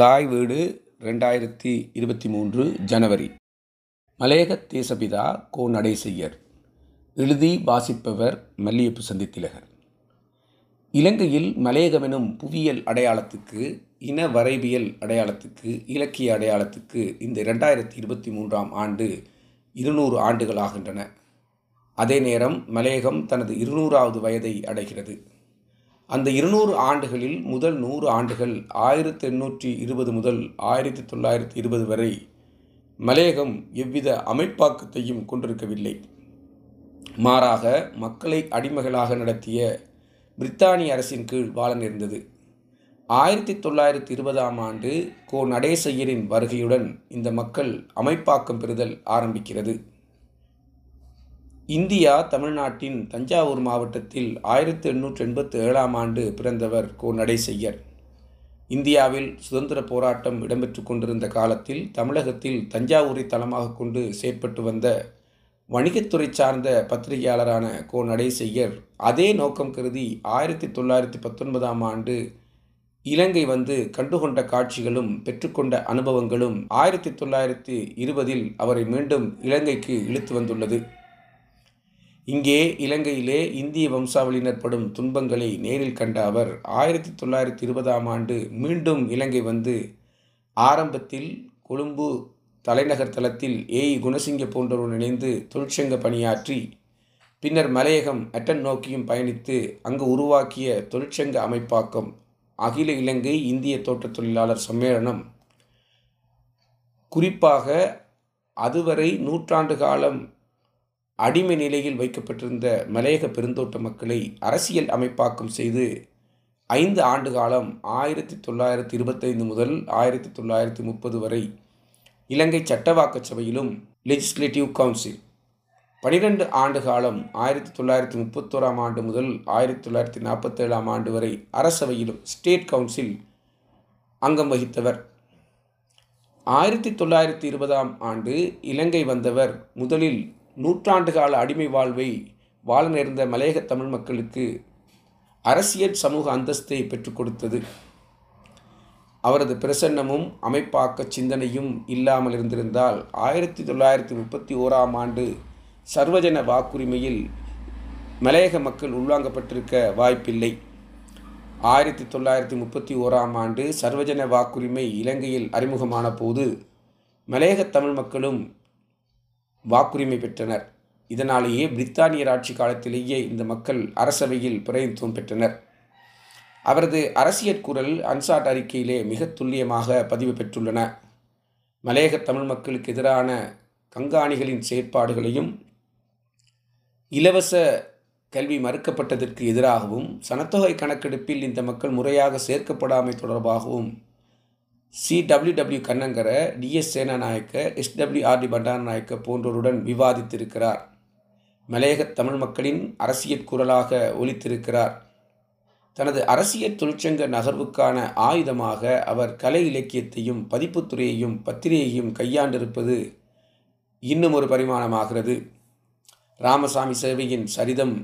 தாய் வீடு ரெண்டாயிரத்தி இருபத்தி மூன்று ஜனவரி. மலையக தேசபிதா கோ நடேசையர் எழுதி வாசிப்பவர் மல்லியப்பு சந்தித்திலகர். இலங்கையில் மலையகமெனும் புவியியல் அடையாளத்துக்கு இன வரைவியல் அடையாளத்துக்கு இலக்கிய அடையாளத்துக்கு இந்த ரெண்டாயிரத்தி இருபத்தி மூன்றாம் ஆண்டு இருநூறு ஆண்டுகளாகின்றன அதே நேரம் மலையகம் தனது இருநூறாவது வயதை அடைகிறது. அந்த இருநூறு ஆண்டுகளில் முதல் நூறு ஆண்டுகள் ஆயிரத்தி எண்ணூற்றி இருபது முதல் ஆயிரத்தி தொள்ளாயிரத்தி இருபது வரை மலையகம் எவ்வித அமைப்பாக்கத்தையும் கொண்டிருக்கவில்லை. மாறாக மக்களை அடிமைகளாக நடத்திய பிரித்தானிய அரசின் கீழ் வாழ நேர்ந்தது. ஆயிரத்தி தொள்ளாயிரத்தி இருபதாம் ஆண்டு கோ நடேசையரின் வருகையுடன் இந்த மக்கள் அமைப்பாக்கம் பெறுதல் ஆரம்பிக்கிறது. இந்தியா தமிழ்நாட்டின் தஞ்சாவூர் மாவட்டத்தில் ஆயிரத்தி எண்ணூற்றி எண்பத்தி ஏழாம் ஆண்டு பிறந்தவர் கோ. நடேசையர் இந்தியாவில் சுதந்திர போராட்டம் இடம்பெற்று கொண்டிருந்த காலத்தில் தமிழகத்தில் தஞ்சாவூரை தளமாக கொண்டு செயற்பட்டு வந்த வணிகத்துறை சார்ந்த பத்திரிகையாளரான கோ. நடேசையர் அதே நோக்கம் கருதி ஆயிரத்தி தொள்ளாயிரத்தி பத்தொன்பதாம் ஆண்டு இலங்கை வந்து கண்டுகொண்ட காட்சிகளும் பெற்றுக்கொண்ட அனுபவங்களும் ஆயிரத்தி தொள்ளாயிரத்தி இருபதில் அவரை மீண்டும் இலங்கைக்கு இழுத்து வந்துள்ளது. இங்கே இலங்கையிலே இந்திய வம்சாவளியினர் படும் துன்பங்களை நேரில் கண்ட அவர் ஆயிரத்தி தொள்ளாயிரத்தி இருபதாம் ஆண்டு மீண்டும் இலங்கை வந்து ஆரம்பத்தில் கொழும்பு தலைநகர் தளத்தில் ஏஇ குணசிங்க போன்றோருடன் இணைந்து தொழிற்சங்க பணியாற்றி பின்னர் மலையகம் அட்டன் நோக்கியும் பயணித்து அங்கு உருவாக்கிய தொழிற்சங்க அமைப்பாக்கம் அகில இலங்கை இந்திய தோட்ட தொழிலாளர் சம்மேளனம். குறிப்பாக அதுவரை நூற்றாண்டு காலம் அடிமை நிலையில் வைக்கப்பட்டிருந்த மலையக பெருந்தோட்ட மக்களை அரசியல் அமைப்பாக்கம் செய்து ஐந்து ஆண்டு காலம் ஆயிரத்தி தொள்ளாயிரத்தி இருபத்தைந்து முதல் ஆயிரத்தி தொள்ளாயிரத்தி முப்பது வரை இலங்கை சட்டவாக்க சபையிலும் லெஜிஸ்லேட்டிவ் கவுன்சில் பனிரெண்டு ஆண்டு காலம் ஆயிரத்தி தொள்ளாயிரத்தி முப்பத்தோராம் ஆண்டு முதல் ஆயிரத்தி தொள்ளாயிரத்தி நாற்பத்தேழாம் ஆண்டு வரை அரசவையிலும் ஸ்டேட் கவுன்சில் அங்கம் வகித்தவர். ஆயிரத்தி தொள்ளாயிரத்தி இருபதாம் ஆண்டு இலங்கை வந்தவர் முதலில் நூற்றாண்டு கால அடிமை வாழ்வை வாழ நேர்ந்த மலையக தமிழ் மக்களுக்கு அரசியல் சமூக அந்தஸ்தை பெற்றுக் கொடுத்தது. அவரது பிரசன்னமும் அமைப்பாக்க சிந்தனையும் இல்லாமல் இருந்திருந்தால் ஆயிரத்தி தொள்ளாயிரத்தி முப்பத்தி ஓராம் ஆண்டு சர்வஜன வாக்குரிமையில் மலையக மக்கள் உள்வாங்கப்பட்டிருக்க வாய்ப்பில்லை. ஆயிரத்தி தொள்ளாயிரத்தி முப்பத்தி ஓராம் ஆண்டு சர்வஜன வாக்குரிமை இலங்கையில் அறிமுகமான போது மலையக தமிழ் மக்களும் வாக்குரிமை பெற்றனர். இதனாலேயே பிரித்தானியர் ஆட்சி காலத்திலேயே இந்த மக்கள் அரசவையில் பிரதிநிதித்துவம் பெற்றனர். அவரது அரசியற் குரல் அன்சாட் அறிக்கையிலே மிக துல்லியமாக பதிவு பெற்றுள்ளன. மலையக தமிழ் மக்களுக்கு எதிரான கங்காணிகளின் செயற்பாடுகளையும் இலவச கல்வி மறுக்கப்பட்டதற்கு எதிராகவும் சனத்தொகை கணக்கெடுப்பில் இந்த மக்கள் முறையாக சேர்க்கப்படாமை தொடர்பாகவும் C W W Kannangara DS Senanayake SWRD Bandaranaike போன்றோருடன் விவாதித்திருக்கிறார். மலையக தமிழ் மக்களின் அரசியல் குரலாக ஒலித்திருக்கிறார். தனது அரசியல் தொழிற்சங்க நகர்வுக்கான ஆயுதமாக அவர் கலை இலக்கியத்தையும் பதிப்புத்துறையையும் பத்திரிகையையும் கையாண்டிருப்பது இன்னும் ஒரு பரிமாணமாகிறது. ராமசாமி சேவையின் சரிதம்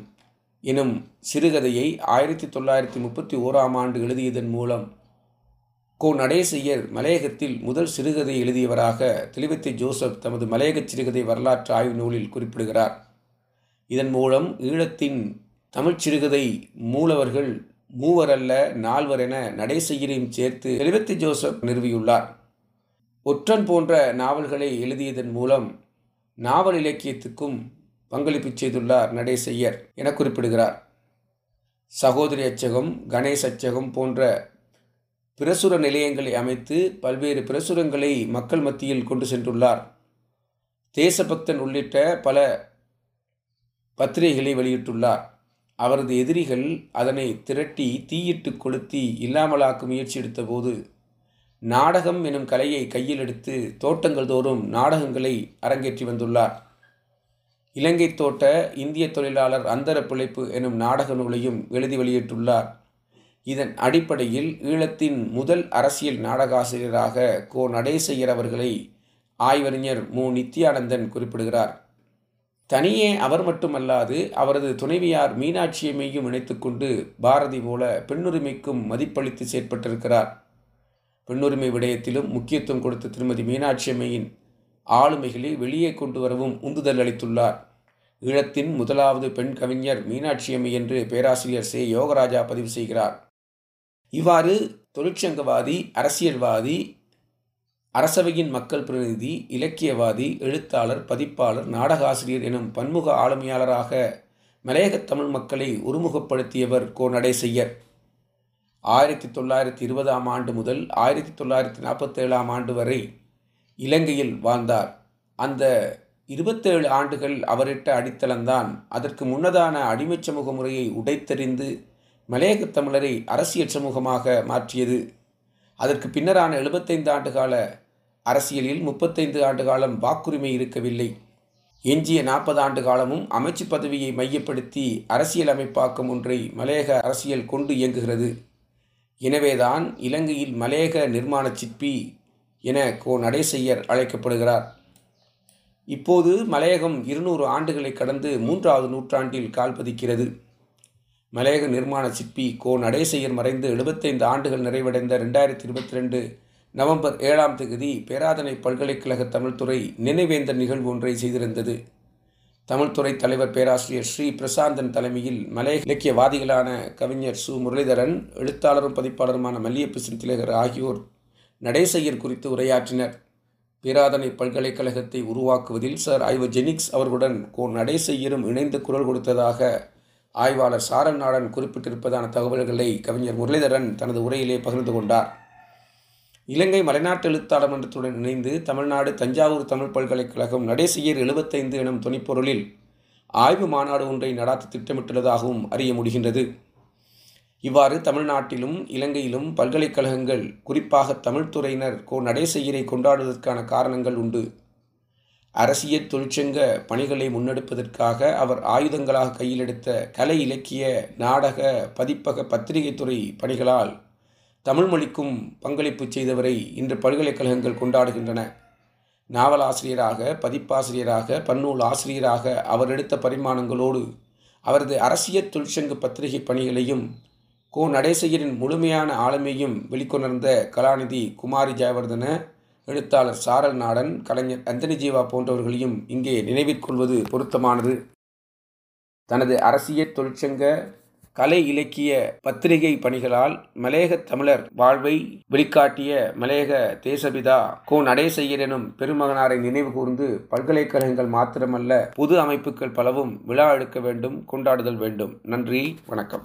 எனும் சிறுகதையை ஆயிரத்தி தொள்ளாயிரத்தி முப்பத்தி ஓராம் ஆண்டு எழுதியதன் மூலம் கோ நடேசையர் மலையகத்தில் முதல் சிறுகதை எழுதியவராக தெளிவத்தை ஜோசப் தமது மலையக சிறுகதை வரலாற்று ஆய்வு நூலில் குறிப்பிடுகிறார். இதன் மூலம் ஈழத்தின் தமிழ் சிறுகதை மூலவர்கள் மூவர் அல்ல நால்வர் என நடேசையரையும் சேர்த்து தெளிவத்தை ஜோசப் நிறுவியுள்ளார். ஒற்றன் போன்ற நாவல்களை எழுதியதன் மூலம் நாவல் இலக்கியத்துக்கும் பங்களிப்பு செய்துள்ளார் நடேசையர் என குறிப்பிடுகிறார். சகோதரி அச்சகம் கணேஷ் அச்சகம் போன்ற பிரசுர நிலையங்களை அமைத்து பல்வேறு பிரசுரங்களை மக்கள் மத்தியில் கொண்டு சென்றுள்ளார். தேசபக்தன் உள்ளிட்ட பல பத்திரிகைகளை வெளியிட்டுள்ளார். அவரது எதிரிகள் அதனை திரட்டி தீயிட்டு கொளுத்தி இல்லாமலாக்க முயற்சி எடுத்தபோது நாடகம் எனும் கலையை கையில் எடுத்து தோட்டங்கள் தோறும் நாடகங்களை அரங்கேற்றி வந்துள்ளார். இலங்கை தோட்ட இந்திய தொழிலாளர் அந்தர பிழைப்பு எனும் நாடக நூலையும் எழுதி வெளியிட்டுள்ளார். இதன் அடிப்படையில் ஈழத்தின் முதல் அரசியல் நாடகாசிரியராக கோ. நடேசையர் அவர்களை ஆய்வறிஞர் மு. நித்யானந்தன் குறிப்பிடுகிறார். தனியே அவர் மட்டுமல்லாது அவரது துணைவியார் மீனாட்சியம்மையும் இணைத்துக்கொண்டு பாரதி போல பெண்ணுரிமைக்கும் மதிப்பளித்து செயற்பட்டிருக்கிறார். பெண்ணுரிமை விடயத்திலும் முக்கியத்துவம் கொடுத்த திருமதி மீனாட்சியம்மையின் ஆளுமைகளை வெளியே கொண்டு வரவும் உந்துதல் அளித்துள்ளார். ஈழத்தின் முதலாவது பெண் கவிஞர் மீனாட்சியம்மை என்று பேராசிரியர் சே. யோகராஜா பதிவு செய்கிறார். இவ்வாறு தொழிற்சங்கவாதி அரசியல்வாதி அரசவையின் மக்கள் பிரதிநிதி இலக்கியவாதி எழுத்தாளர் பதிப்பாளர் நாடகாசிரியர் எனும் பன்முக ஆளுமையாளராக மலையகத் தமிழ் மக்களை ஒருமுகப்படுத்தியவர் கோ. நடேசையர் ஆயிரத்தி தொள்ளாயிரத்தி இருபதாம் ஆண்டு முதல் ஆயிரத்தி தொள்ளாயிரத்தி நாற்பத்தேழாம் ஆண்டு வரை இலங்கையில் வாழ்ந்தார். அந்த இருபத்தேழு ஆண்டுகள் அவரிட்ட அடித்தளம்தான். அதற்கு முன்னதான அடிமைச் சமூக முறையை உடைத்தெறிந்து மலையகத் தமிழரை அரசியல் சமூகமாக மாற்றியது. அதற்கு பின்னரான எழுபத்தைந்து ஆண்டுகால அரசியலில் முப்பத்தைந்து ஆண்டு காலம் வாக்குரிமை இருக்கவில்லை. எஞ்சிய நாற்பது ஆண்டு காலமும் அமைச்சு பதவியை மையப்படுத்தி அரசியல் அமைப்பாக்கம் ஒன்றை மலையக அரசியல் கொண்டு இயங்குகிறது. எனவேதான் இலங்கையில் மலையக நிர்மாண சிற்பி என கோ நடேசையர் அழைக்கப்படுகிறார். இப்போது மலையகம் இருநூறு ஆண்டுகளை கடந்து மூன்றாவது நூற்றாண்டில் கால் பதிக்கிறது. மலையக நிர்மாண சிற்பி கோ நடேசையர் மறைந்து எழுபத்தைந்து ஆண்டுகள் நிறைவடைந்த ரெண்டாயிரத்தி இருபத்தி ரெண்டு நவம்பர் ஏழாம் தேதி பேராதனை பல்கலைக்கழக தமிழ்துறை நினைவேந்தர் நிகழ்வு ஒன்றை செய்திருந்தது. தமிழ்துறை தலைவர் பேராசிரியர் ஸ்ரீ பிரசாந்தன் தலைமையில் மலைய இலக்கியவாதிகளான கவிஞர் சு. முரளிதரன் எழுத்தாளரும் பதிப்பாளருமான மல்லியப்பு சிந்திலகர் ஆகியோர் நடேசையர் குறித்து உரையாற்றினர். பேராதனை பல்கலைக்கழகத்தை உருவாக்குவதில் சார் ஐவ ஜெனிக்ஸ் அவர்களுடன் கோ நடேசையரும் இணைந்து குரல் கொடுத்ததாக ஆய்வாளர் சாரல் நாடன் குறிப்பிட்டிருப்பதான தகவல்களை கவிஞர் முரளிதரன் தனது உரையிலே பகிர்ந்து கொண்டார். இலங்கை மலைநாட்டு எழுத்தாளர் மன்றத்துடன் இணைந்து தமிழ்நாடு தஞ்சாவூர் தமிழ் பல்கலைக்கழகம் நடேசியர் எழுபத்தைந்து எனும் துணைப்பொருளில் ஆய்வு மாநாடு ஒன்றை நடாத்த திட்டமிட்டுள்ளதாகவும் அறிய முடிகின்றது. இவ்வாறு தமிழ்நாட்டிலும் இலங்கையிலும் பல்கலைக்கழகங்கள் குறிப்பாக தமிழ்துறையினர் கோ நடேசையரை கொண்டாடுவதற்கான காரணங்கள் உண்டு. அரசியல் தொழிற்சங்க பணிகளை முன்னெடுப்பதற்காக அவர் ஆயுதங்களாக கையில் எடுத்த கலை இலக்கிய நாடக பதிப்பக பத்திரிகைத்துறை பணிகளால் தமிழ் மொழிக்கும் பங்களிப்பு செய்தவரை இன்று பல்கலைக்கழகங்கள் கொண்டாடுகின்றன. நாவலாசிரியராக பதிப்பாசிரியராக பன்னூல் ஆசிரியராக அவர் எடுத்த பரிமாணங்களோடு அவரது அரசியல் தொழிற்சங்க பத்திரிகை பணிகளையும் கோ நடேசையரின் முழுமையான ஆளுமையும் வெளிக்கொணர்ந்த கலாநிதி குமாரி ஜெயவர்தன எழுத்தாளர் சாரல் நாடன் கலைஞர் அந்தனி ஜீவா போன்றவர்களையும் இங்கே நினைவிற்கொள்வது பொருத்தமானது. தனது அரசியல் தொழிற்சங்க கலை இலக்கிய பத்திரிகை பணிகளால் மலையக தமிழர் வாழ்வை வெளிக்காட்டிய மலையக தேசபிதா கோ நடேசையர் எனும் பெருமகனாரை நினைவு கூர்ந்து பல்கலைக்கழகங்கள் மாத்திரமல்ல பொது அமைப்புகள் பலவும் விழா எடுக்க வேண்டும் கொண்டாடுதல் வேண்டும். நன்றி வணக்கம்.